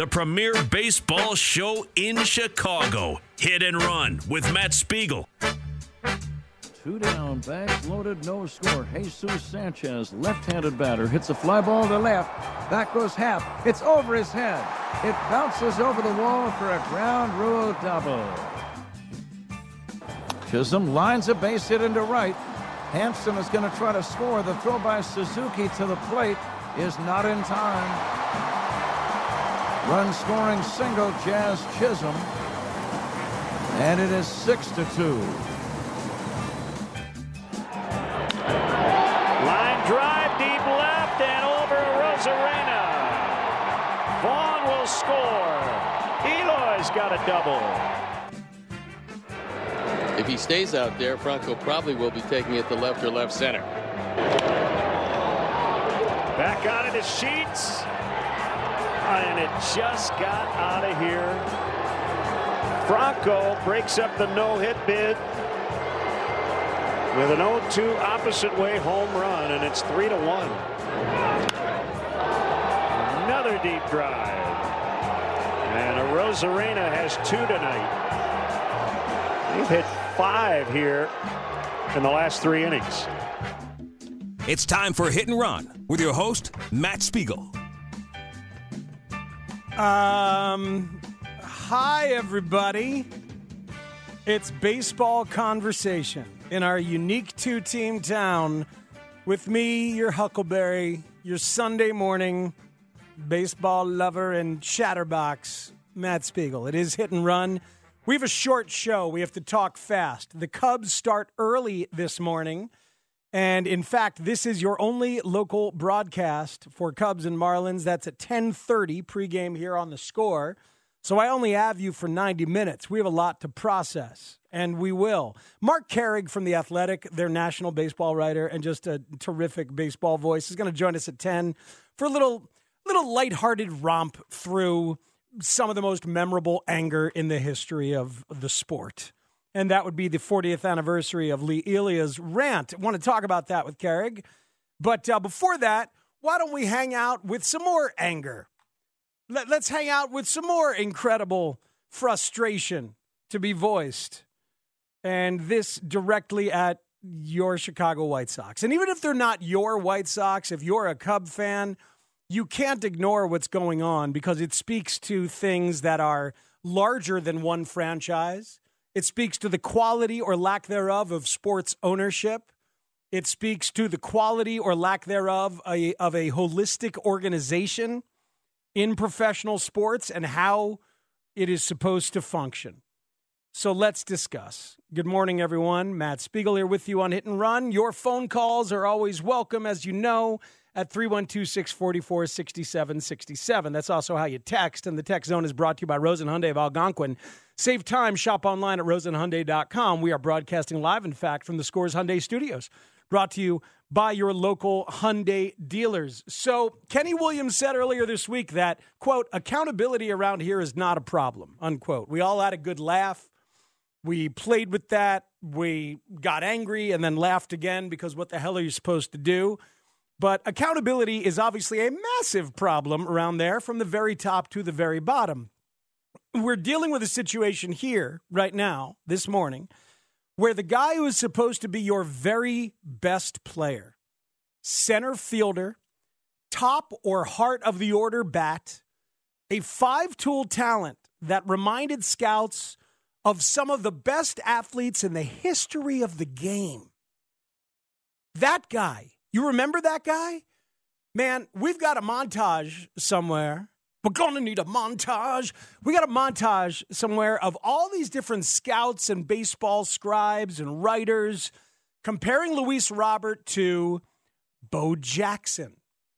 The premier baseball show in Chicago. Hit and Run with Matt Spiegel. Two down, bags loaded, no score. Jesus Sanchez, left-handed batter, hits a fly ball to left. Back goes Happ. It's over his head. It bounces over the wall for a ground rule double. Chisholm lines a base hit into right. Hampson is going to try to score. The throw by Suzuki to the plate is not in time. Run scoring single, Jazz Chisholm. And it is six to two. Line drive deep left and over Arozarena. Vaughn will score. Eloy's got a double. If he stays out there, Franco probably will be taking it to left or left center. Back on it is Sheets. And it just got out of here. Franco breaks up the no-hit bid with an 0-2 opposite way home run, and it's 3 to 1. Another deep drive. And Arozarena has two tonight. They've hit five here in the last three innings. It's time for Hit and Run with your host, Matt Spiegel. Um, hi, everybody. It's baseball conversation in our unique two team town with me, your Huckleberry, your Sunday morning baseball lover and chatterbox, Matt Spiegel. It is hit and run. We have a short show. We have to talk fast. The Cubs start early this morning. And in fact, this is your only local broadcast for Cubs and Marlins. That's at 10:30 pregame here on the score. So I only have you for 90 minutes. We have a lot to process, and we will. Marc Carig from The Athletic, their national baseball writer and just a terrific baseball voice, is going to join us at 10 for a little little lighthearted romp through some of the most memorable anger in the history of the sport and that would be the 40th anniversary of Lee Elia's rant. I want to talk about that with Carig. But uh, before that, why don't we hang out with some more anger? Let, us hang out with some more incredible frustration to be voiced. And this directly at your Chicago White Sox. And even if they're not your White Sox, if you're a Cub fan, you can't ignore what's going on because it speaks to things that are larger than one franchise it speaks to the quality or lack thereof of sports ownership. It speaks to the quality or lack thereof a, of a holistic organization in professional sports and how it is supposed to function. So let's discuss. Good morning, everyone. Matt Spiegel here with you on Hit and Run. Your phone calls are always welcome, as you know, at 312 644 6767. That's also how you text, and the text zone is brought to you by Rosen Hyundai of Algonquin. Save time, shop online at rosenhyundai.com. We are broadcasting live, in fact, from the Scores Hyundai studios, brought to you by your local Hyundai dealers. So, Kenny Williams said earlier this week that, quote, accountability around here is not a problem, unquote. We all had a good laugh. We played with that. We got angry and then laughed again because what the hell are you supposed to do? But accountability is obviously a massive problem around there from the very top to the very bottom we're dealing with a situation here right now, this morning, where the guy who is supposed to be your very best player, center fielder, top or heart of the order bat, a five tool talent that reminded scouts of some of the best athletes in the history of the game. That guy, you remember that guy? Man, we've got a montage somewhere we're going to need a montage. We got a montage somewhere of all these different scouts and baseball scribes and writers comparing Luis Robert to Bo Jackson.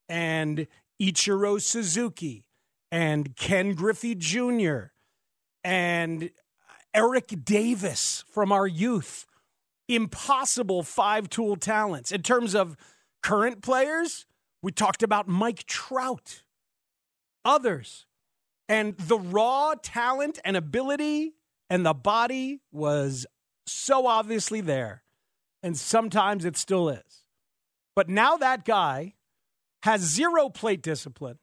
and Ichiro Suzuki and Ken Griffey Jr. and Eric Davis from our youth. Impossible five tool talents. In terms of current players, we talked about Mike Trout, others. And the raw talent and ability and the body was so obviously there. And sometimes it still is. But now that guy has zero plate discipline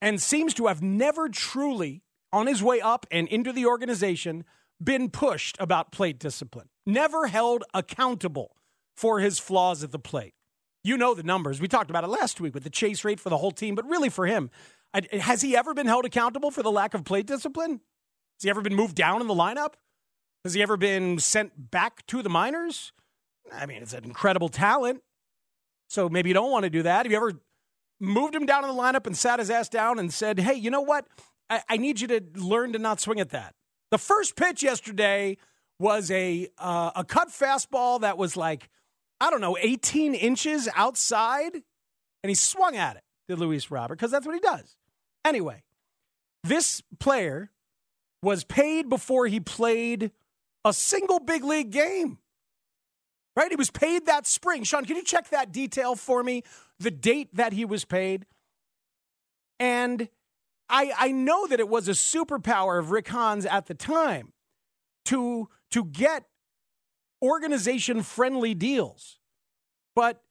and seems to have never truly, on his way up and into the organization, been pushed about plate discipline, never held accountable for his flaws at the plate. You know the numbers. We talked about it last week with the chase rate for the whole team, but really for him, has he ever been held accountable for the lack of plate discipline? Has he ever been moved down in the lineup? Has he ever been sent back to the minors? I mean, it's an incredible talent. So maybe you don't want to do that. Have you ever moved him down in the lineup and sat his ass down and said, hey, you know what? I, I need you to learn to not swing at that. The first pitch yesterday was a uh, a cut fastball that was like I don't know 18 inches outside, and he swung at it. Did Luis Robert because that's what he does. Anyway, this player was paid before he played a single big league game. Right? He was paid that spring. Sean, can you check that detail for me? The date that he was paid. And I, I know that it was a superpower of Rick Hahns at the time to, to get organization friendly deals. But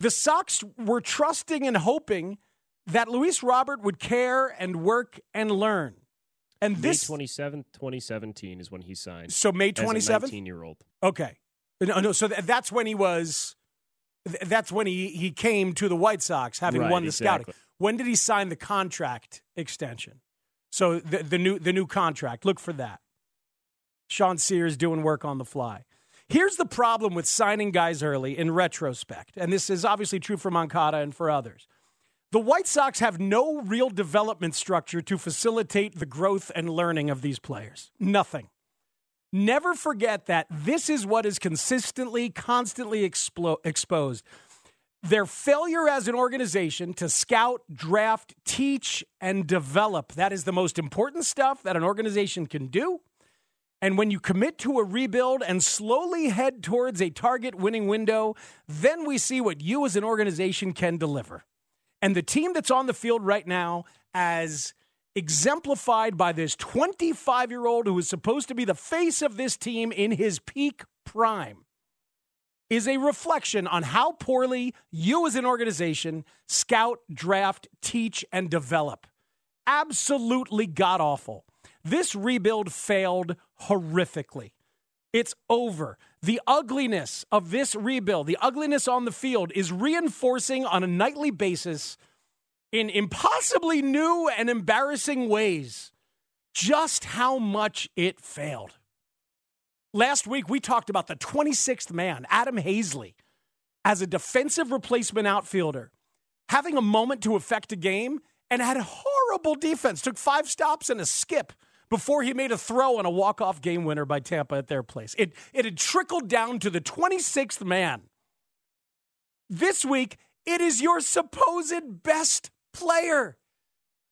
the Sox were trusting and hoping that Luis Robert would care and work and learn. And this May 27th, 2017 is when he signed. So May 27th? 19 year old. Okay. Uh, no, no, so that's when he was that's when he, he came to the White Sox having Right, won the exactly. scouting. When did he sign the contract extension? So the, the new the new contract. Look for that. Sean Sears doing work on the fly. Here's the problem with signing guys early in retrospect, and this is obviously true for Moncada and for others. The White Sox have no real development structure to facilitate the growth and learning of these players. Nothing. Never forget that this is what is consistently, constantly exposed. Their failure as an organization to scout, draft, teach, and develop. That is the most important stuff that an organization can do. And when you commit to a rebuild and slowly head towards a target winning window, then we see what you as an organization can deliver. And the team that's on the field right now, as exemplified by this 25 year old who is supposed to be the face of this team in his peak prime, is a reflection on how poorly you as an organization scout, draft, teach, and develop. Absolutely god awful. This rebuild failed horrifically. It's over. The ugliness of this rebuild, the ugliness on the field, is reinforcing on a nightly basis in impossibly new and embarrassing ways just how much it failed. Last week, we talked about the 26th man, Adam Haseley, as a defensive replacement outfielder, having a moment to affect a game and had horrible defense. Took five stops and a skip before he made a throw on a walk-off game winner by Tampa at their place. It, it had trickled down to the 26th man. This week, it is your supposed best player,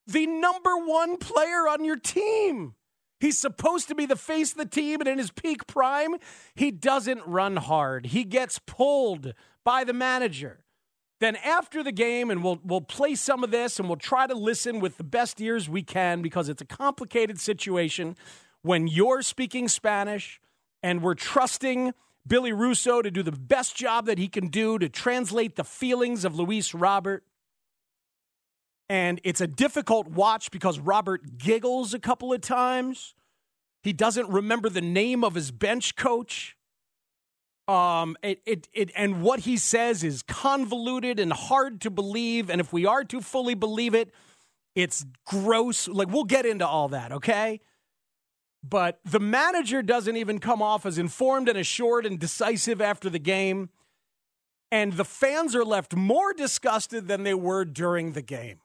the number one player on your team. He's supposed to be the face of the team, and in his peak prime, he doesn't run hard. He gets pulled by the manager. Then after the game, and we'll we'll play some of this, and we'll try to listen with the best ears we can because it's a complicated situation when you're speaking Spanish, and we're trusting Billy Russo to do the best job that he can do to translate the feelings of Luis Robert. And it's a difficult watch because Robert giggles a couple of times. He doesn't remember the name of his bench coach. Um, it, it, it, and what he says is convoluted and hard to believe. And if we are to fully believe it, it's gross. Like, we'll get into all that, okay? But the manager doesn't even come off as informed and assured and decisive after the game. And the fans are left more disgusted than they were during the game.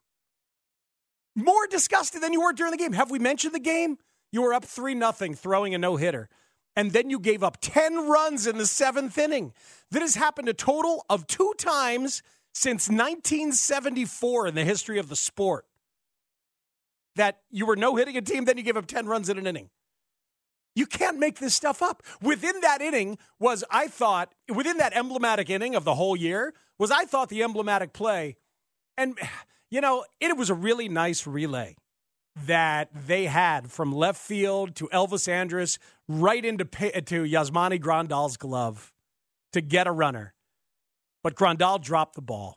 More disgusted than you were during the game. Have we mentioned the game? You were up 3 nothing, throwing a no hitter. And then you gave up 10 runs in the seventh inning. That has happened a total of two times since 1974 in the history of the sport that you were no hitting a team, then you give up 10 runs in an inning. You can't make this stuff up. Within that inning was, I thought, within that emblematic inning of the whole year, was I thought the emblematic play. And, you know, it was a really nice relay that they had from left field to Elvis Andrus right into to Yasmani Grandal's glove to get a runner. But Grandal dropped the ball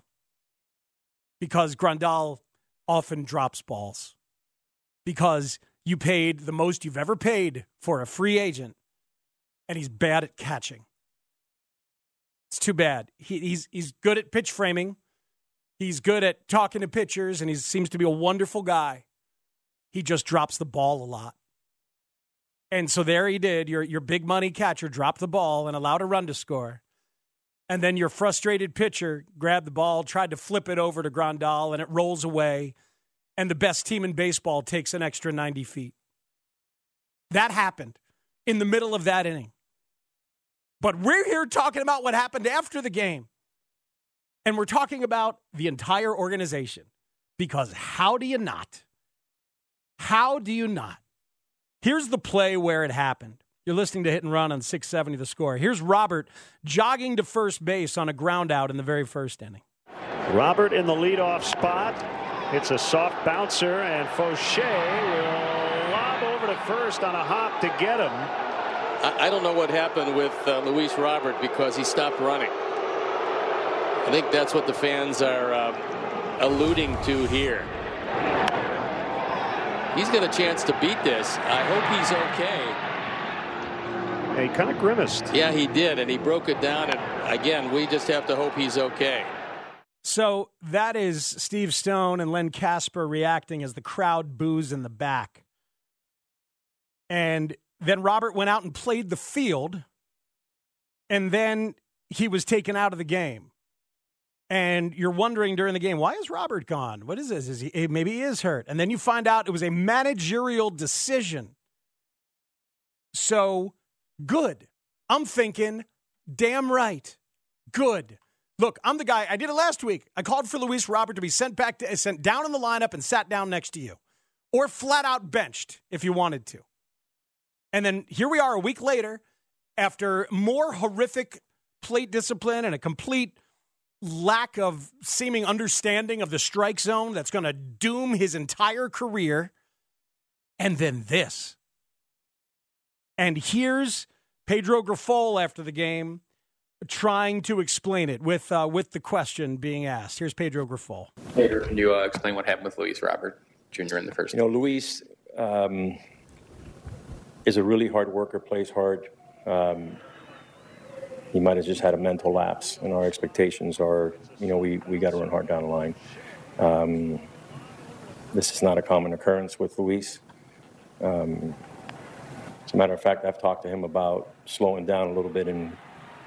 because Grandal often drops balls because you paid the most you've ever paid for a free agent and he's bad at catching. It's too bad. He, he's, he's good at pitch framing. He's good at talking to pitchers, and he seems to be a wonderful guy. He just drops the ball a lot. And so there he did. Your, your big money catcher dropped the ball and allowed a run to score. And then your frustrated pitcher grabbed the ball, tried to flip it over to Grandal, and it rolls away. And the best team in baseball takes an extra 90 feet. That happened in the middle of that inning. But we're here talking about what happened after the game. And we're talking about the entire organization. Because how do you not? How do you not? Here's the play where it happened. You're listening to Hit and Run on 670 the score. Here's Robert jogging to first base on a ground out in the very first inning. Robert in the leadoff spot. It's a soft bouncer, and Fauché will lob over to first on a hop to get him. I, I don't know what happened with uh, Luis Robert because he stopped running. I think that's what the fans are uh, alluding to here. He's got a chance to beat this. I hope he's okay. He kind of grimaced. Yeah, he did, and he broke it down. And again, we just have to hope he's okay. So that is Steve Stone and Len Kasper reacting as the crowd boos in the back. And then Robert went out and played the field, and then he was taken out of the game and you're wondering during the game, why is Robert gone? What is this? Is he eh, maybe he is hurt? And then you find out it was a managerial decision. So good. I'm thinking, damn right. Good. Look, I'm the guy. I did it last week. I called for Luis Robert to be sent back to sent down in the lineup and sat down next to you, or flat out benched if you wanted to. And then here we are a week later, after more horrific plate discipline and a complete lack of seeming understanding of the strike zone that's going to doom his entire career. And then this. And here's Pedro Grifol after the game trying to explain it with uh, with the question being asked. Here's Pedro Grifol. Pedro, can you uh, explain what happened with Luis Robert Jr. in the first? You know, Luis um, is a really hard worker, plays hard. Um, he might have just had a mental lapse, and our expectations are, you know, we, we got to run hard down the line. Um, this is not a common occurrence with Luis. Um, as a matter of fact, I've talked to him about slowing down a little bit in,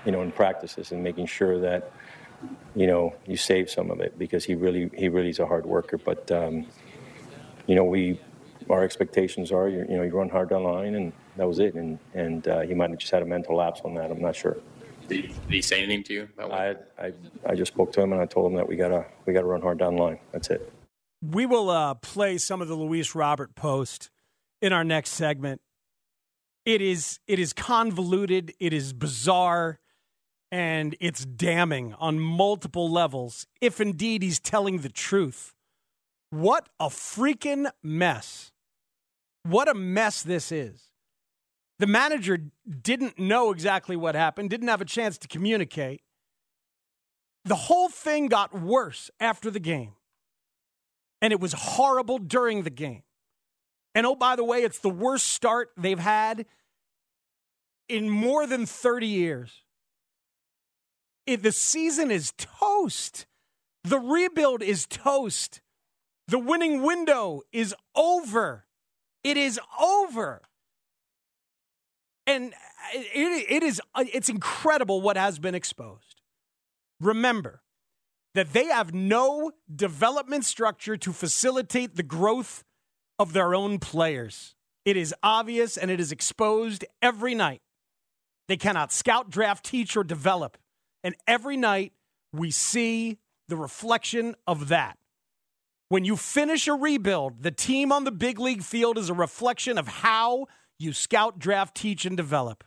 you know, in practices and making sure that, you know, you save some of it because he really he really is a hard worker. But um, you know, we our expectations are, you know, you run hard down the line, and that was it. And and uh, he might have just had a mental lapse on that. I'm not sure. Did he, did he say anything to you? I, I, I just spoke to him and I told him that we gotta we gotta run hard down the line. That's it. We will uh, play some of the Luis Robert post in our next segment. It is it is convoluted, it is bizarre, and it's damning on multiple levels. If indeed he's telling the truth, what a freaking mess! What a mess this is. The manager didn't know exactly what happened, didn't have a chance to communicate. The whole thing got worse after the game. And it was horrible during the game. And oh, by the way, it's the worst start they've had in more than 30 years. It, the season is toast. The rebuild is toast. The winning window is over. It is over and it, it is it's incredible what has been exposed. Remember that they have no development structure to facilitate the growth of their own players. It is obvious and it is exposed every night. They cannot scout, draft, teach, or develop. And every night we see the reflection of that. When you finish a rebuild, the team on the big league field is a reflection of how you scout, draft, teach, and develop.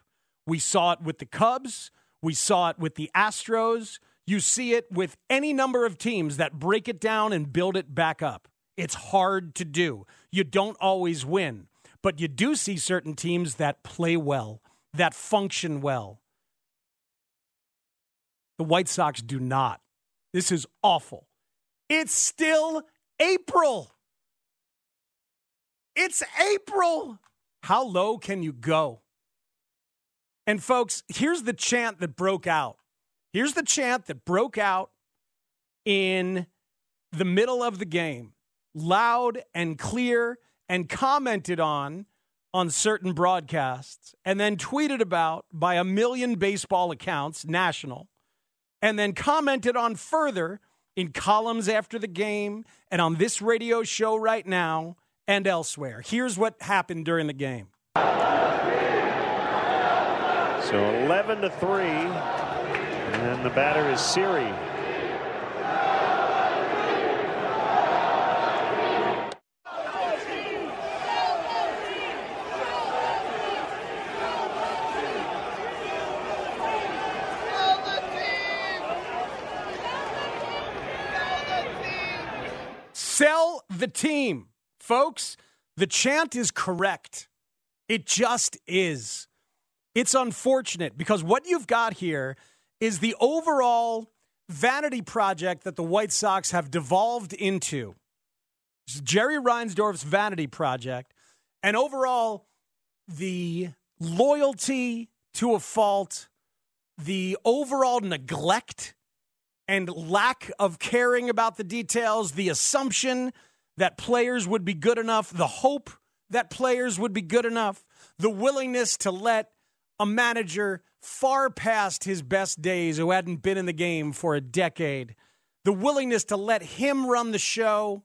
We saw it with the Cubs. We saw it with the Astros. You see it with any number of teams that break it down and build it back up. It's hard to do. You don't always win, but you do see certain teams that play well, that function well. The White Sox do not. This is awful. It's still April. It's April. How low can you go? And folks, here's the chant that broke out. Here's the chant that broke out in the middle of the game, loud and clear, and commented on on certain broadcasts, and then tweeted about by a million baseball accounts, national, and then commented on further in columns after the game and on this radio show right now and elsewhere. Here's what happened during the game. So 11 to 3. And the batter is Siri. Sell the team. Folks, the chant is correct. It just is. It's unfortunate because what you've got here is the overall vanity project that the White Sox have devolved into. It's Jerry Reinsdorf's vanity project. And overall, the loyalty to a fault, the overall neglect and lack of caring about the details, the assumption that players would be good enough, the hope that players would be good enough, the willingness to let a manager far past his best days who hadn't been in the game for a decade, the willingness to let him run the show,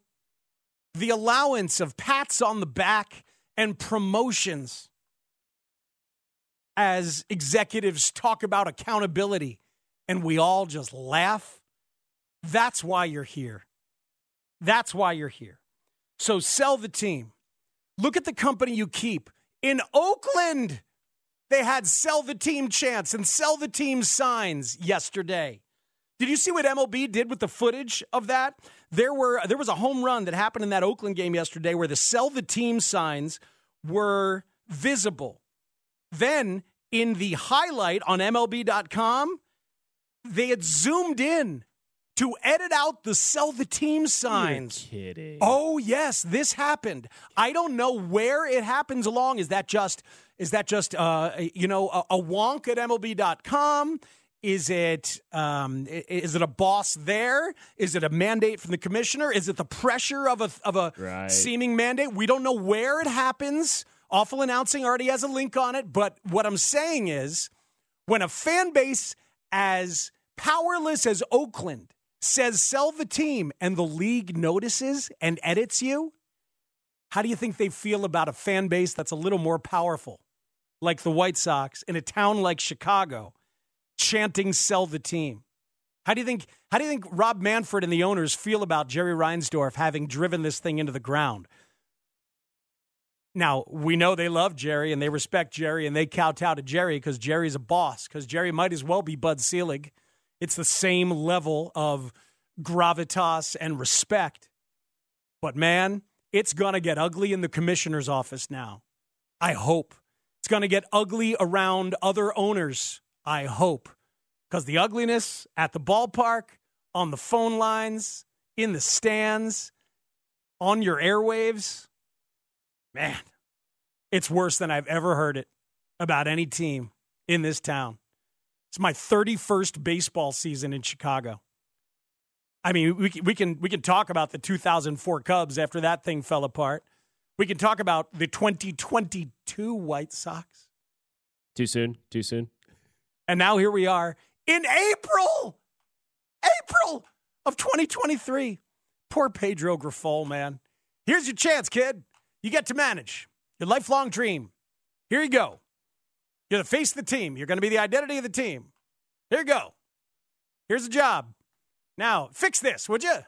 the allowance of pats on the back and promotions as executives talk about accountability and we all just laugh. That's why you're here. That's why you're here. So sell the team. Look at the company you keep in Oakland. They had sell the team chants and sell the team signs yesterday. Did you see what MLB did with the footage of that? There were there was a home run that happened in that Oakland game yesterday where the sell the team signs were visible. Then in the highlight on MLB.com, they had zoomed in to edit out the sell the team signs. You're kidding. Oh yes, this happened. I don't know where it happens along. Is that just is that just uh, you know a, a wonk at MLB.com? Is it um, is it a boss there? Is it a mandate from the commissioner? Is it the pressure of a of a Right. seeming mandate? We don't know where it happens. Awful announcing already has a link on it, but what I'm saying is when a fan base as powerless as Oakland says sell the team and the league notices and edits you, how do you think they feel about a fan base that's a little more powerful, like the White Sox in a town like Chicago, chanting sell the team? How do you think how do you think Rob Manfred and the owners feel about Jerry Reinsdorf having driven this thing into the ground? Now, we know they love Jerry and they respect Jerry and they kowtow to Jerry because Jerry's a boss, because Jerry might as well be Bud Selig. It's the same level of gravitas and respect. But man, it's going to get ugly in the commissioner's office now. I hope. It's going to get ugly around other owners. I hope. Because the ugliness at the ballpark, on the phone lines, in the stands, on your airwaves, man, it's worse than I've ever heard it about any team in this town. It's my 31st baseball season in Chicago. I mean, we can, we can we can talk about the 2004 Cubs after that thing fell apart. We can talk about the 2022 White Sox. Too soon. Too soon. And now here we are in April. April of 2023. Poor Pedro Grifol, man. Here's your chance, kid. You get to manage your lifelong dream. Here you go. You're the face of the team. You're going to be the identity of the team. Here you go. Here's the job. Now, fix this, would you?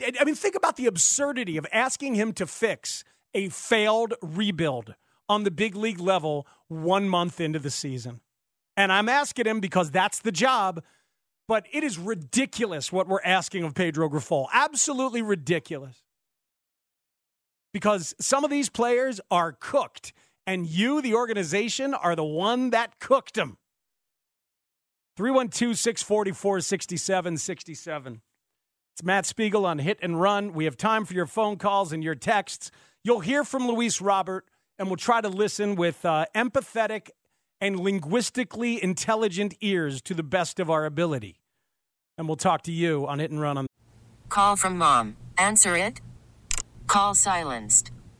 I mean, think about the absurdity of asking him to fix a failed rebuild on the big league level one month into the season. And I'm asking him because that's the job, but it is ridiculous what we're asking of Pedro Grifol. Absolutely ridiculous. Because some of these players are cooked, and you, the organization, are the one that cooked them. 312 644 6767. It's Matt Spiegel on Hit and Run. We have time for your phone calls and your texts. You'll hear from Luis Robert, and we'll try to listen with uh, empathetic and linguistically intelligent ears to the best of our ability. And we'll talk to you on Hit and Run. On Call from mom. Answer it. Call silenced.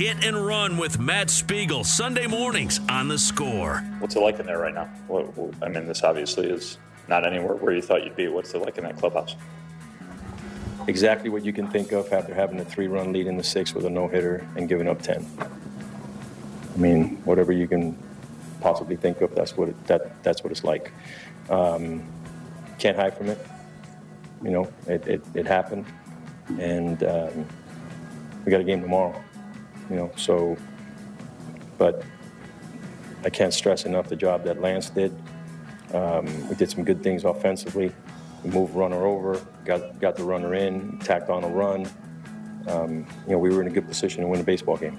Hit and run with Matt Spiegel, Sunday mornings on the score. What's it like in there right now? I mean, this obviously is not anywhere where you thought you'd be. What's it like in that clubhouse? exactly what you can think of after having a three run lead in the sixth with a no hitter and giving up 10. I mean, whatever you can possibly think of, that's what it, that, that's what it's like. Um, can't hide from it. You know, it, it, it happened. And um, we got a game tomorrow, you know, so, but I can't stress enough the job that Lance did. Um, we did some good things offensively. We moved runner over, got got the runner in, tacked on a run. Um, you know, we were in a good position to win the baseball game.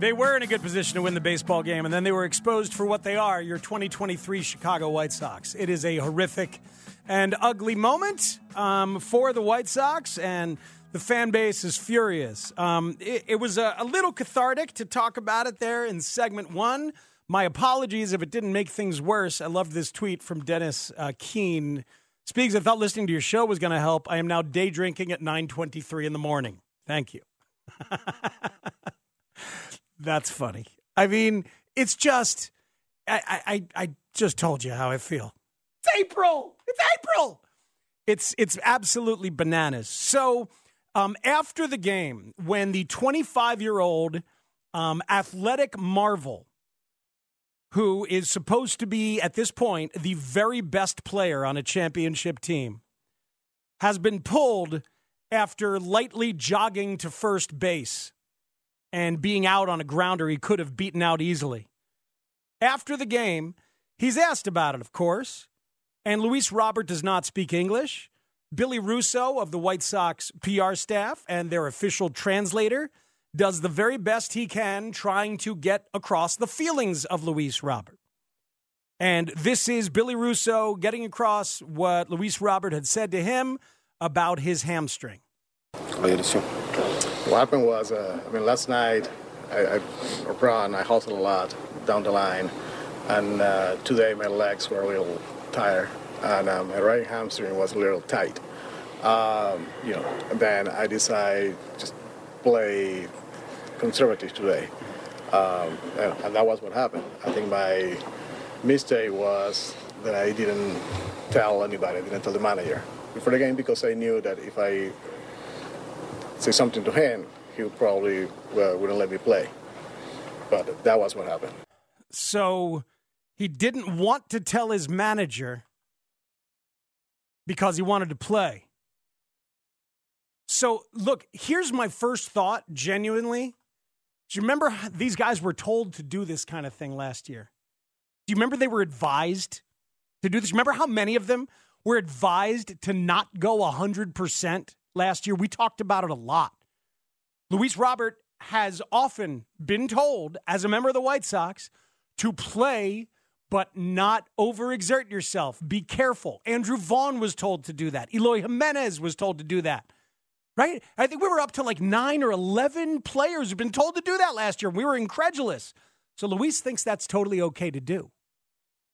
They were in a good position to win the baseball game, and then they were exposed for what they are your 2023 Chicago White Sox. It is a horrific and ugly moment um, for the White Sox, and the fan base is furious. Um, it, it, was a, a little cathartic to talk about it there in segment one. My apologies if it didn't make things worse. I loved this tweet from Dennis uh, Keene. Speaks, I thought listening to your show was going to help. I am now day drinking at 9.23 in the morning. Thank you. That's funny. I mean, it's just, I, I, I just told you how I feel. It's April. It's April. It's, it's absolutely bananas. So um, after the game, when the 25 year old um, athletic marvel who is supposed to be, at this point, the very best player on a championship team, has been pulled after lightly jogging to first base and being out on a grounder he could have beaten out easily. After the game, he's asked about it, of course, and Luis Robert does not speak English. Billy Russo of the White Sox PR staff and their official translator does the very best he can trying to get across the feelings of Luis Robert. And this is Billy Russo getting across what Luis Robert had said to him about his hamstring. What happened was, uh, I mean, last night I, I ran, I halted a lot down the line, and uh, today my legs were a little tired, and um, my right hamstring was a little tight. Um, you know, then I decided just play conservative today. Um, and, and, that was what happened. I think my mistake was that I didn't tell anybody, I didn't tell the manager before the game because I knew that if I say something to him, he probably uh, wouldn't let me play. But that was what happened. So he didn't want to tell his manager because he wanted to play. So, look, here's my first thought genuinely. Do you remember these guys were told to do this kind of thing last year? Do you remember they were advised to do this? Remember how many of them were advised to not go 100% last year? We talked about it a lot. Luis Robert has often been told, as a member of the White Sox, to play but not overexert yourself. Be careful. Andrew Vaughn was told to do that. Eloy Jimenez was told to do that right? I think we were up to like nine or 11 players who've been told to do that last year. We were incredulous. So Luis thinks that's totally okay to do.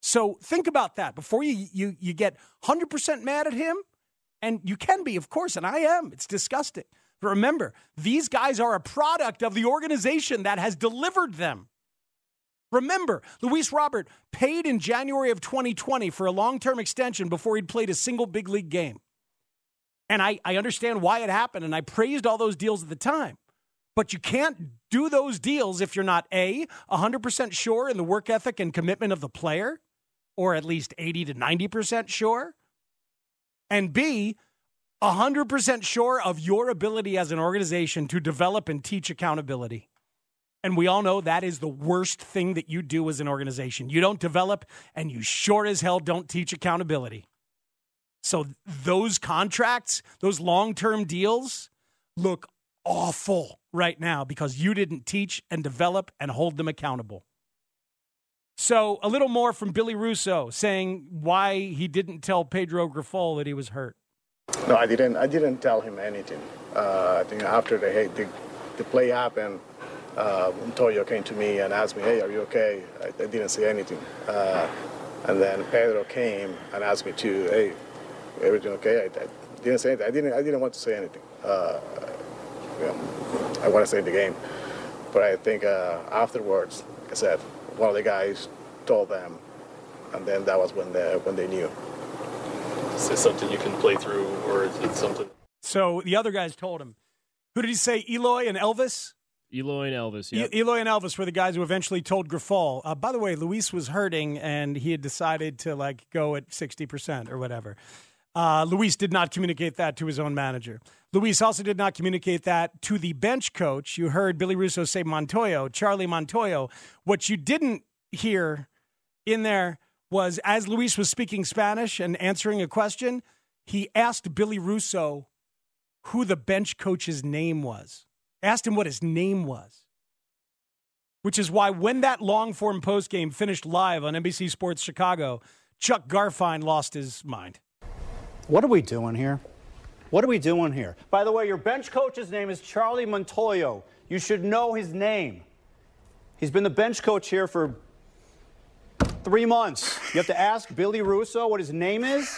So think about that before you, you, you get 100% mad at him. And you can be, of course, and I am. It's disgusting. But remember, these guys are a product of the organization that has delivered them. Remember, Luis Robert paid in January of 2020 for a long term extension before he'd played a single big league game. And I, I understand why it happened, and I praised all those deals at the time. But you can't do those deals if you're not A, 100% sure in the work ethic and commitment of the player, or at least 80 to 90% sure, and B, 100% sure of your ability as an organization to develop and teach accountability. And we all know that is the worst thing that you do as an organization. You don't develop, and you sure as hell don't teach accountability. So those contracts, those long term deals look awful right now because you didn't teach and develop and hold them accountable. So a little more from Billy Russo saying why he didn't tell Pedro Grifol that he was hurt. No, I didn't. I didn't tell him anything. Uh, I think after the, the the play happened, uh, Montoyo came to me and asked me, "Hey, are you okay?" I, I didn't say anything. Uh, and then Pedro came and asked me to, "Hey, everything okay?" I, I, didn't say anything. I didn't. I didn't want to say anything. Uh, you know, I want to say the game, but I think uh, afterwards, like I said, one of the guys told them, and then that was when they when they knew. Is this something you can play through, or is it something? So the other guys told him. Who did he say? Eloy and Elvis. Eloy and Elvis. Yep. E- Eloy and Elvis were the guys who eventually told Grifol. Uh, by the way, Luis was hurting, and he had decided to like go at sixty percent or whatever. Uh, Luis did not communicate that to his own manager. Luis also did not communicate that to the bench coach. You heard Billy Russo say Montoyo, Charlie Montoyo. What you didn't hear in there was as Luis was speaking Spanish and answering a question, he asked Billy Russo who the bench coach's name was. Asked him what his name was. Which is why when that long form post game finished live on NBC Sports Chicago, Chuck Garfien lost his mind. What are we doing here? What are we doing here? By the way, your bench coach's name is Charlie Montoyo. You should know his name. He's been the bench coach here for three months. You have to ask Billy Russo what his name is?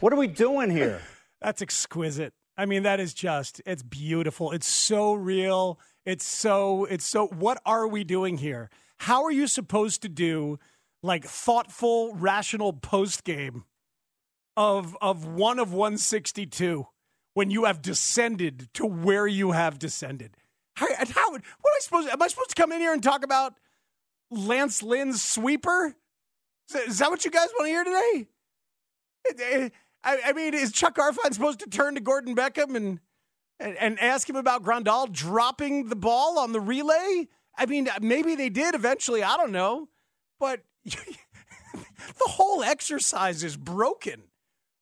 What are we doing here? That's exquisite. I mean, that is just, it's beautiful. It's so real. It's so, it's so, what are we doing here? How are you supposed to do like thoughtful, rational post game of, of one of 162 when you have descended to where you have descended? How, how what am I supposed, am I supposed to come in here and talk about Lance Lynn's sweeper? Is that what you guys want to hear today? I, I, mean, is Chuck Garfien supposed to turn to Gordon Beckham and, and, and ask him about Grandal dropping the ball on the relay? I mean, maybe they did eventually. I don't know, but the whole exercise is broken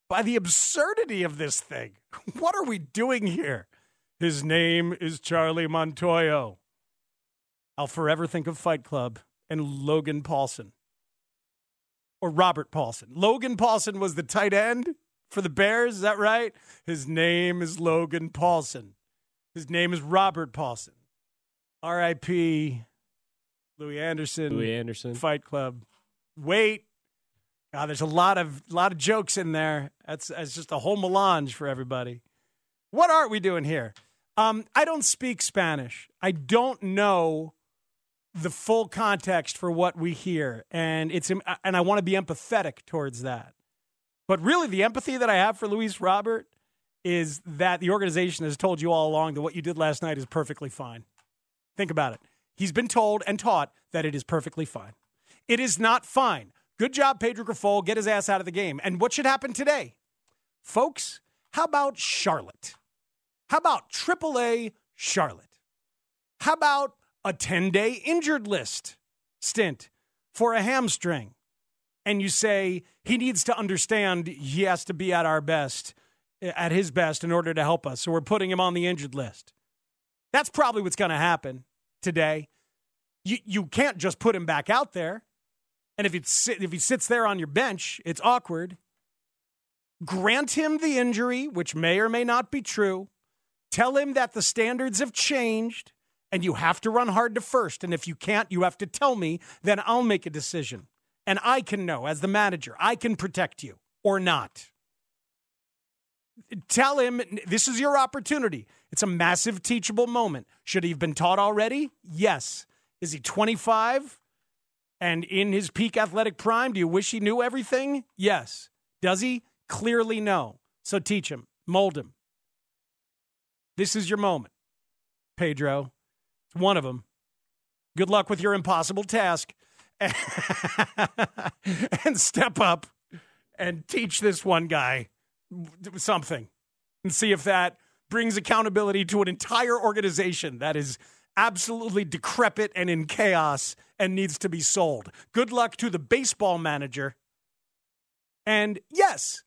by the absurdity of this thing. What are we doing here? His name is Charlie Montoyo. I'll forever think of Fight Club and Logan Paulsen. Or Robert Paulson. Logan Paulsen was the tight end for the Bears, is that right? His name is Logan Paulsen. His name is Robert Paulson. R.I.P. Louis Anderson. Louis Anderson. Fight Club. Wait. God, there's a lot of lot of jokes in there. That's that's just a whole melange for everybody. What are we doing here? Um, I don't speak Spanish. I don't know the full context for what we hear, and it's and I want to be empathetic towards that. But really, the empathy that I have for Luis Robert is that the organization has told you all along that what you did last night is perfectly fine. Think about it. He's been told and taught that it is perfectly fine. It is not fine. Good job, Pedro Grifol. Get his ass out of the game. And what should happen today? Folks, how about Charlotte? How about AAA Charlotte? How about a 10 day injured list stint for a hamstring? And you say he needs to understand he has to be at our best, at his best, in order to help us. So we're putting him on the injured list. That's probably what's going to happen today. You, you can't just put him back out there. And if, it's, if he sits there on your bench, it's awkward. Grant him the injury, which may or may not be true. Tell him that the standards have changed and you have to run hard to first. And if you can't, you have to tell me, then I'll make a decision. And I can know as the manager, I can protect you or not. Tell him this is your opportunity. It's a massive teachable moment. Should he have been taught already? Yes. Is he 25 and in his peak athletic prime? Do you wish he knew everything? Yes. Does he? Clearly no. So teach him, mold him. This is your moment, Pedro. It's one of them. Good luck with your impossible task. and step up and teach this one guy something and see if that brings accountability to an entire organization that is absolutely decrepit and in chaos and needs to be sold. Good luck to the baseball manager. And yes,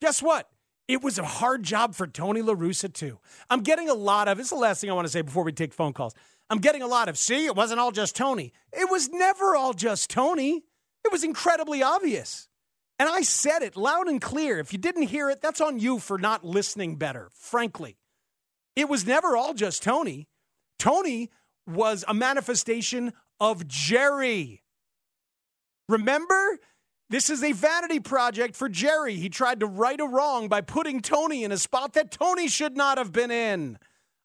guess what? It was a hard job for Tony La Russa, too. I'm getting a lot of, it's the last thing I want to say before we take phone calls. I'm getting a lot of, see, it wasn't all just Tony. It was never all just Tony. It was incredibly obvious. And I said it loud and clear. If you didn't hear it, that's on you for not listening better, frankly. It was never all just Tony. Tony was a manifestation of Jerry. Remember? This is a vanity project for Jerry. He tried to right a wrong by putting Tony in a spot that Tony should not have been in.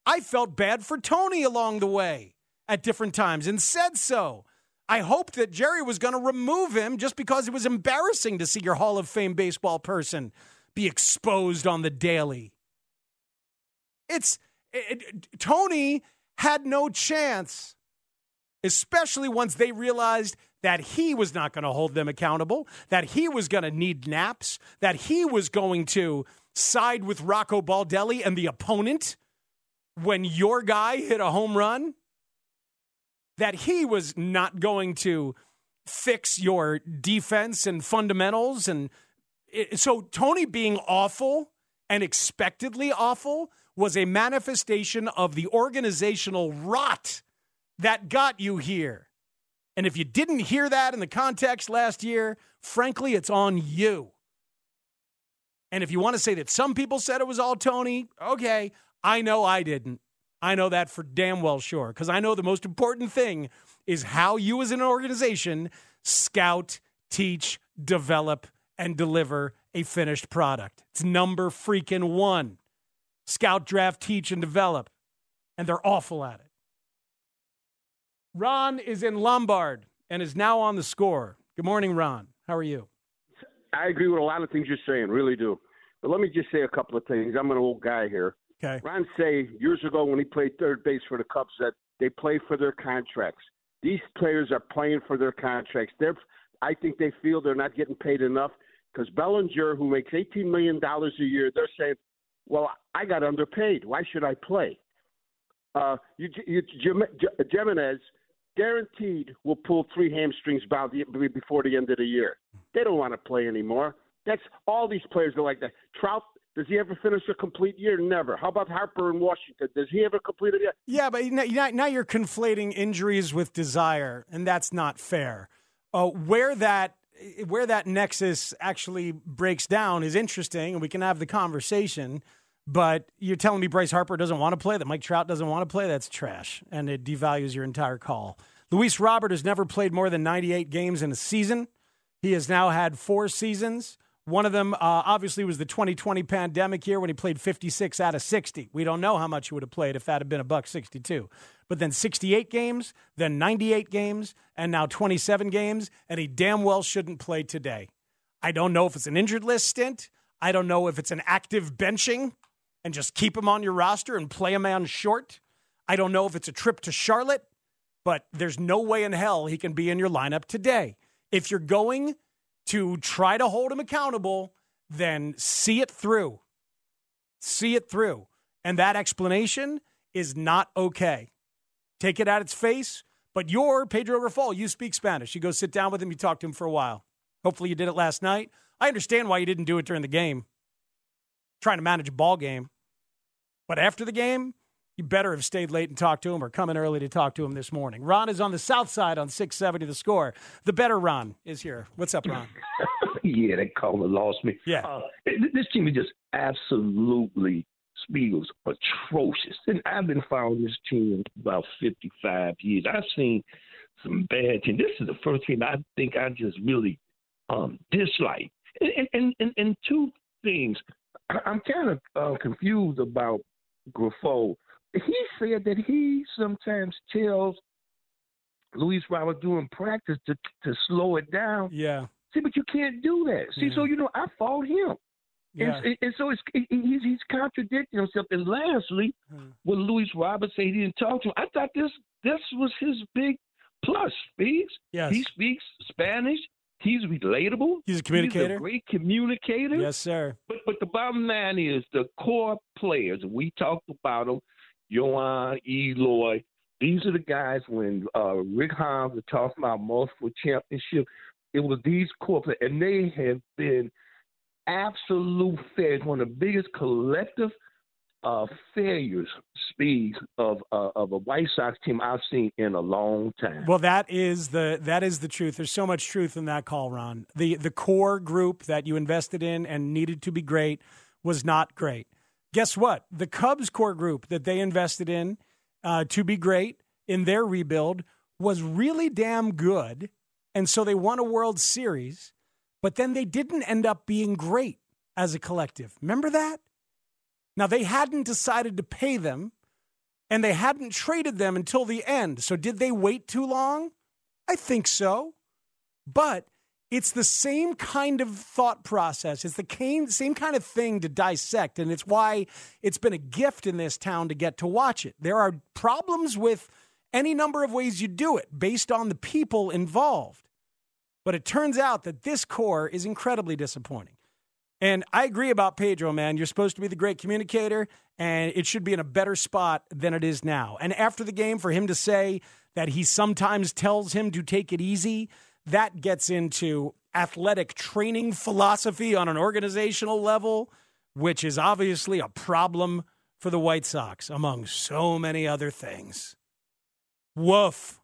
I felt bad for Tony along the way at different times and said so. I hoped that Jerry was going to remove him just because it was embarrassing to see your Hall of Fame baseball person be exposed on the daily. It's it, it, Tony had no chance, especially once they realized that he was not going to hold them accountable, that he was going to need naps, that he was going to side with Rocco Baldelli and the opponent when your guy hit a home run that he was not going to fix your defense and fundamentals. And it, so Tony being awful and expectedly awful was a manifestation of the organizational rot that got you here. And if you didn't hear that in the context last year, frankly, it's on you. And if you want to say that some people said it was all Tony, okay, I know I didn't. I know that for damn well sure because I know the most important thing is how you as an organization scout, teach, develop, and deliver a finished product. It's number freaking one. Scout, draft, teach, and develop. And they're awful at it. Ron is in Lombard and is now on the score. Good morning, Ron. How are you? I agree with a lot of things you're saying, really do. But let me just say a couple of things. I'm an old guy here. Okay. Ron Say, years ago when he played third base for the Cubs that they play for their contracts. These players are playing for their contracts. They're, I think they feel they're not getting paid enough because Bellinger, who makes eighteen million dollars a year, they're saying, "Well, I got underpaid. Why should I play?" Uh, you, you, Jimenez guaranteed will pull three hamstrings before the end of the year. They don't want to play anymore. That's all these players are like that. Trout does he ever finish a complete year? Never. How about Harper in Washington? Does he ever complete year? Yeah, but now you're conflating injuries with desire, and that's not fair. Uh, where that where that nexus actually breaks down is interesting, and we can have the conversation. But you're telling me Bryce Harper doesn't want to play, that Mike Trout doesn't want to play? That's trash, and it devalues your entire call. Luis Robert has never played more than 98 games in a season. He has now had four seasons one of them, uh, obviously, was the 2020 pandemic year when he played 56 out of 60. We don't know how much he would have played if that had been a buck 62. But then 68 games, then 98 games, and now 27 games, and he damn well shouldn't play today. I don't know if it's an injured list stint. I don't know if it's an active benching and just keep him on your roster and play a man short. I don't know if it's a trip to Charlotte, but there's no way in hell he can be in your lineup today. If you're going to try to hold him accountable, then see it through. See it through. And that explanation is not okay. Take it at its face. But you're Pedro Grifol. You speak Spanish. You go sit down with him. You talk to him for a while. Hopefully, you did it last night. I understand why you didn't do it during the game. Trying to manage a ball game. But after the game, you better have stayed late and talked to him or come in early to talk to him this morning. Ron is on the south side on 670 the score. The better Ron is here. What's up, Ron? yeah, that caller lost me. Yeah. Uh, this team is just absolutely Spiegels atrocious. And I've been following this team about 55 years. I've seen some bad teams. This is the first team I think I just really um, dislike. And, and, and, and two things. I'm kind of uh, confused about Grifol. He said that he sometimes tells Luis Robert during practice to to slow it down. Yeah. See, but you can't do that. See, Yeah. so you know, I fought him. Yeah. And, and so it's, he's he's contradicting himself. And lastly, Hmm. when Luis Robert said he didn't talk to him, I thought this this was his big plus. Speaks. Yes. He speaks Spanish. He's relatable. He's a communicator. He's a great communicator. Yes, sir. But but the bottom line is the core players. We talked about them. Yoan, Eloy. These are the guys when uh, Rick Hahn was talking about multiple championship. It was these core players, and they have been absolute failures. One of the biggest collective uh, failures, speeds of uh, of a White Sox team I've seen in a long time. Well, that is the that is the truth. There's so much truth in that call, Ron. The the core group that you invested in and needed to be great was not great. Guess what? The Cubs core group that they invested in uh, to be great in their rebuild was really damn good, and so they won a World Series. But then they didn't end up being great as a collective. Remember that? Now they hadn't decided to pay them and they hadn't traded them until the end. So, did they wait too long? I think so. But it's the same kind of thought process. It's the same kind of thing to dissect. And it's why it's been a gift in this town to get to watch it. There are problems with any number of ways you do it based on the people involved. But it turns out that this core is incredibly disappointing. And I agree about Pedro, man. You're supposed to be the great communicator, and it should be in a better spot than it is now. And after the game, for him to say that he sometimes tells him to take it easy, that gets into athletic training philosophy on an organizational level, which is obviously a problem for the White Sox, among so many other things. Woof.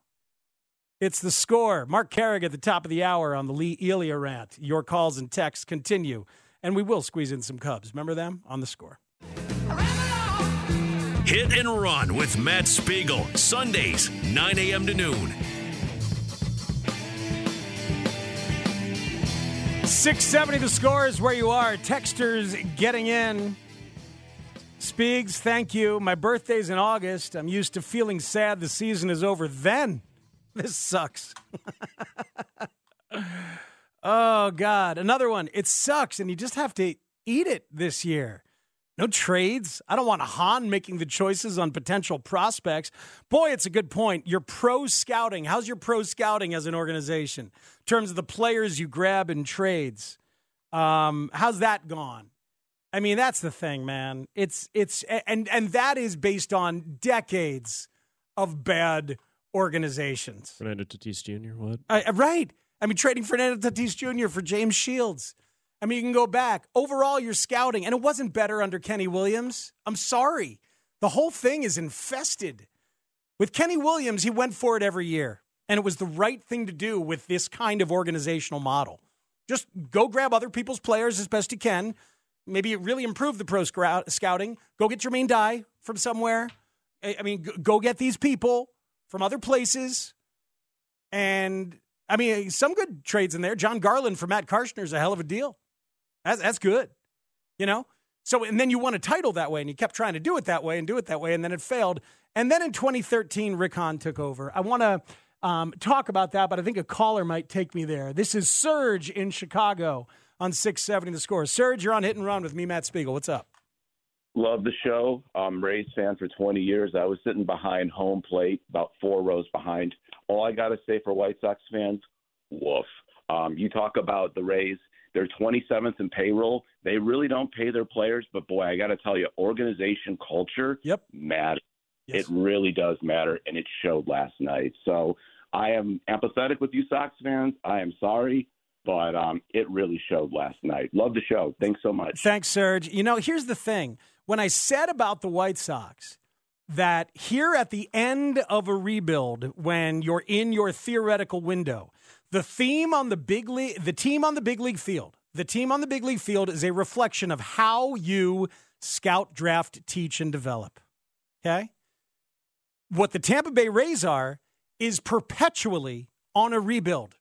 It's the score. Marc Carig at the top of the hour on the Lee Elia rant. Your calls and texts continue, and we will squeeze in some Cubs. Remember them on the score. Hit and Run with Matt Spiegel, Sundays, 9 a.m. to noon. 670 the score is where you are. Texters getting in. Spiegs, thank you. My birthday's in August. I'm used to feeling sad the season is over then. This sucks. oh, God. Another one. It sucks, and you just have to eat it this year. No trades. I don't want a Hahn making the choices on potential prospects. Boy, it's a good point. Your pro scouting. How's your pro scouting as an organization in terms of the players you grab in trades? Um, how's that gone? I mean, that's the thing, man. It's it's and and that is based on decades of bad organizations. Fernando Tatis Jr. What? Uh, right. I mean, trading Fernando Tatis Jr. for James Shields. I mean, you can go back. Overall, you're scouting, and it wasn't better under Kenny Williams. I'm sorry. The whole thing is infested. With Kenny Williams, he went for it every year, and it was the right thing to do with this kind of organizational model. Just go grab other people's players as best you can. Maybe really improve the pro scouting. Go get Jermaine Dye from somewhere. I mean, go get these people from other places. And I mean, some good trades in there. Jon Garland for Matt Karchner is a hell of a deal. That's, that's good, you know? So, and then you won a title that way, and you kept trying to do it that way and do it that way, and then it failed. And then in 2013, Rick Hahn took over. I want to um, talk about that, but I think a caller might take me there. This is Serge in Chicago on 670 The Score. Serge, you're on Hit and Run with me, Matt Spiegel. What's up? Love the show. I'm Rays fan for 20 years. I was sitting behind home plate, about four rows behind. All I got to say for White Sox fans, woof. Um, you talk about the Rays. They're 27th in payroll. They really don't pay their players, but boy, I got to tell you, organization culture yep. matters. It really does matter, and it showed last night. So I am empathetic with you, Sox fans. I am sorry, but um, it really showed last night. Love the show. Thanks so much. Thanks, Serge. You know, here's the thing. When I said about the White Sox that here at the end of a rebuild, when you're in your theoretical window, the theme on the big league, the team on the big league field, the team on the big league field is a reflection of how you scout, draft, teach, and develop. Okay? What the Tampa Bay Rays are is perpetually on a rebuild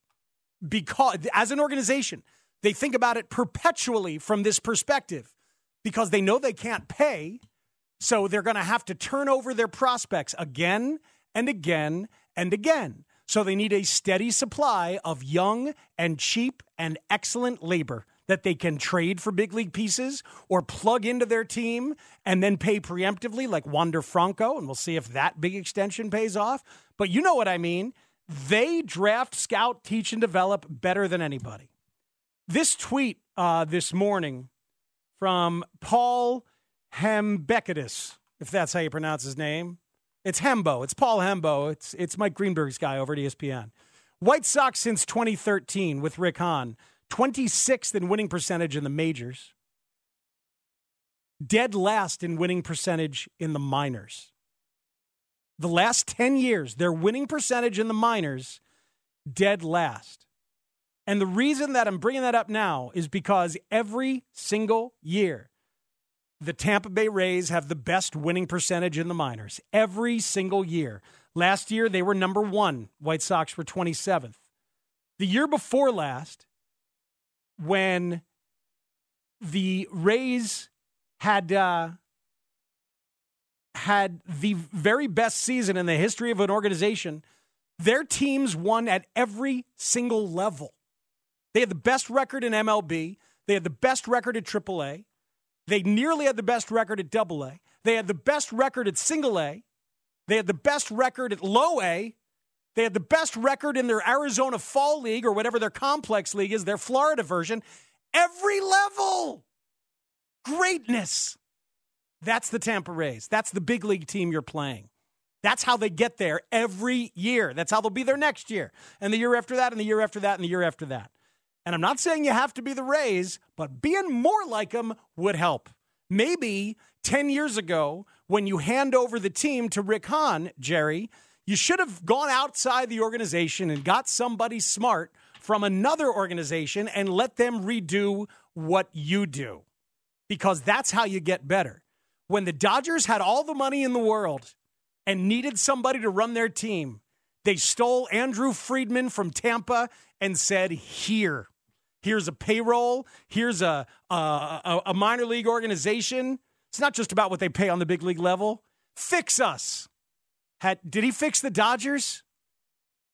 because as an organization, they think about it perpetually from this perspective because they know they can't pay. So they're going to have to turn over their prospects again and again and again. So they need a steady supply of young and cheap and excellent labor that they can trade for big league pieces or plug into their team and then pay preemptively, like Wander Franco. And we'll see if that big extension pays off. But you know what I mean. They draft, scout, teach, and develop better than anybody. This tweet uh, this morning from Paul Hembekides, if that's how you pronounce his name. It's Hembo. It's Paul Hembo. It's, it's Mike Greenberg's guy over at ESPN. White Sox since 2013 with Rick Hahn, 26th in winning percentage in the majors, dead last in winning percentage in the minors. The last 10 years, their winning percentage in the minors, dead last. And the reason that I'm bringing that up now is because every single year, the Tampa Bay Rays have the best winning percentage in the minors every single year. Last year, they were number one. White Sox were 27th. The year before last, when the Rays had uh, had the very best season in the history of an organization, their teams won at every single level. They had the best record in MLB. They had the best record at AAA. They nearly had the best record at double A. They had the best record at single A. They had the best record at low A. They had the best record in their Arizona Fall League or whatever their complex league is, their Florida version. Every level. Greatness. That's the Tampa Rays. That's the big league team you're playing. That's how they get there every year. That's how they'll be there next year, and the year after that, and the year after that, and the year after that. And I'm not saying you have to be the Rays, but being more like them would help. Maybe 10 years ago, when you hand over the team to Rick Hahn, Jerry, you should have gone outside the organization and got somebody smart from another organization and let them redo what you do because that's how you get better. When the Dodgers had all the money in the world and needed somebody to run their team, they stole Andrew Friedman from Tampa and said, Here, here's a payroll, here's a, a, a minor league organization. It's not just about what they pay on the big league level. Fix us. Had, did he fix the Dodgers?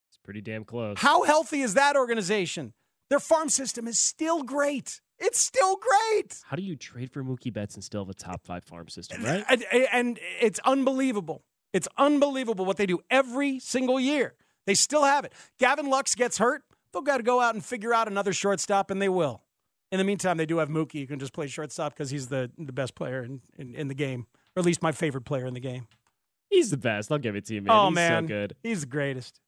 It's pretty damn close. How healthy is that organization? Their farm system is still great. It's still great. How do you trade for Mookie Betts and still have a top five farm system, right? And, and it's unbelievable. It's unbelievable what they do every single year. They still have it. Gavin Lux gets hurt. They'll got to go out and figure out another shortstop, and they will. In the meantime, they do have Mookie. You can just play shortstop because he's the, the best player in, in, in, the game, or at least my favorite player in the game. He's the best. I'll give it to you, man. Oh, he's man. so good. He's the greatest.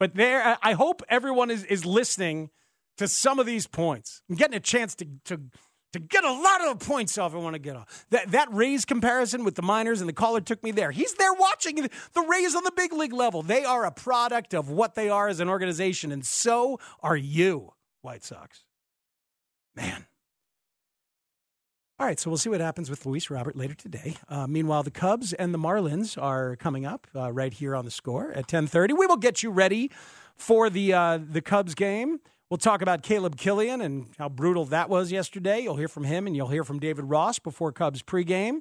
But there, I hope everyone is, is listening to some of these points. I'm getting a chance to, to to get a lot of the points off I want to get off. That that Rays comparison with the minors and the caller took me there. He's there watching the Rays on the big league level. They are a product of what they are as an organization, and so are you, White Sox. Man. All right, so we'll see what happens with Luis Robert later today. Uh, meanwhile, the Cubs and the Marlins are coming up uh, right here on the score at 10:30. We will get you ready for the uh, the Cubs game. We'll talk about Caleb Killian and how brutal that was yesterday. You'll hear from him and you'll hear from David Ross before Cubs pregame.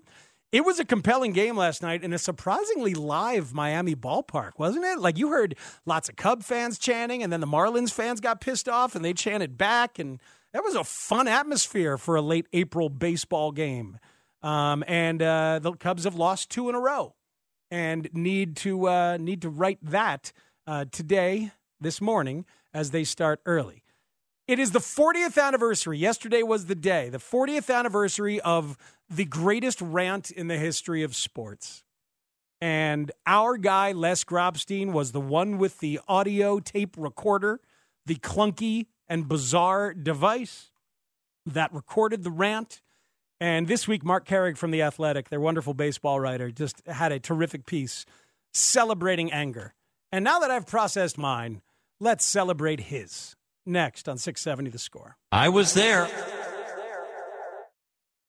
It was a compelling game last night in a surprisingly live Miami ballpark, wasn't it? Like you heard lots of Cub fans chanting, and then the Marlins fans got pissed off and they chanted back. And that was a fun atmosphere for a late April baseball game. Um, and uh, the Cubs have lost two in a row and need to uh, need to right that uh, today, this morning, as they start early. It is the 40th anniversary. Yesterday was the day, the 40th anniversary of the greatest rant in the history of sports. And our guy, Les Grobstein, was the one with the audio tape recorder, the clunky and bizarre device that recorded the rant. And this week, Marc Carig from The Athletic, their wonderful baseball writer, just had a terrific piece celebrating anger. And now that I've processed mine, let's celebrate his next on 670 The Score. I was there.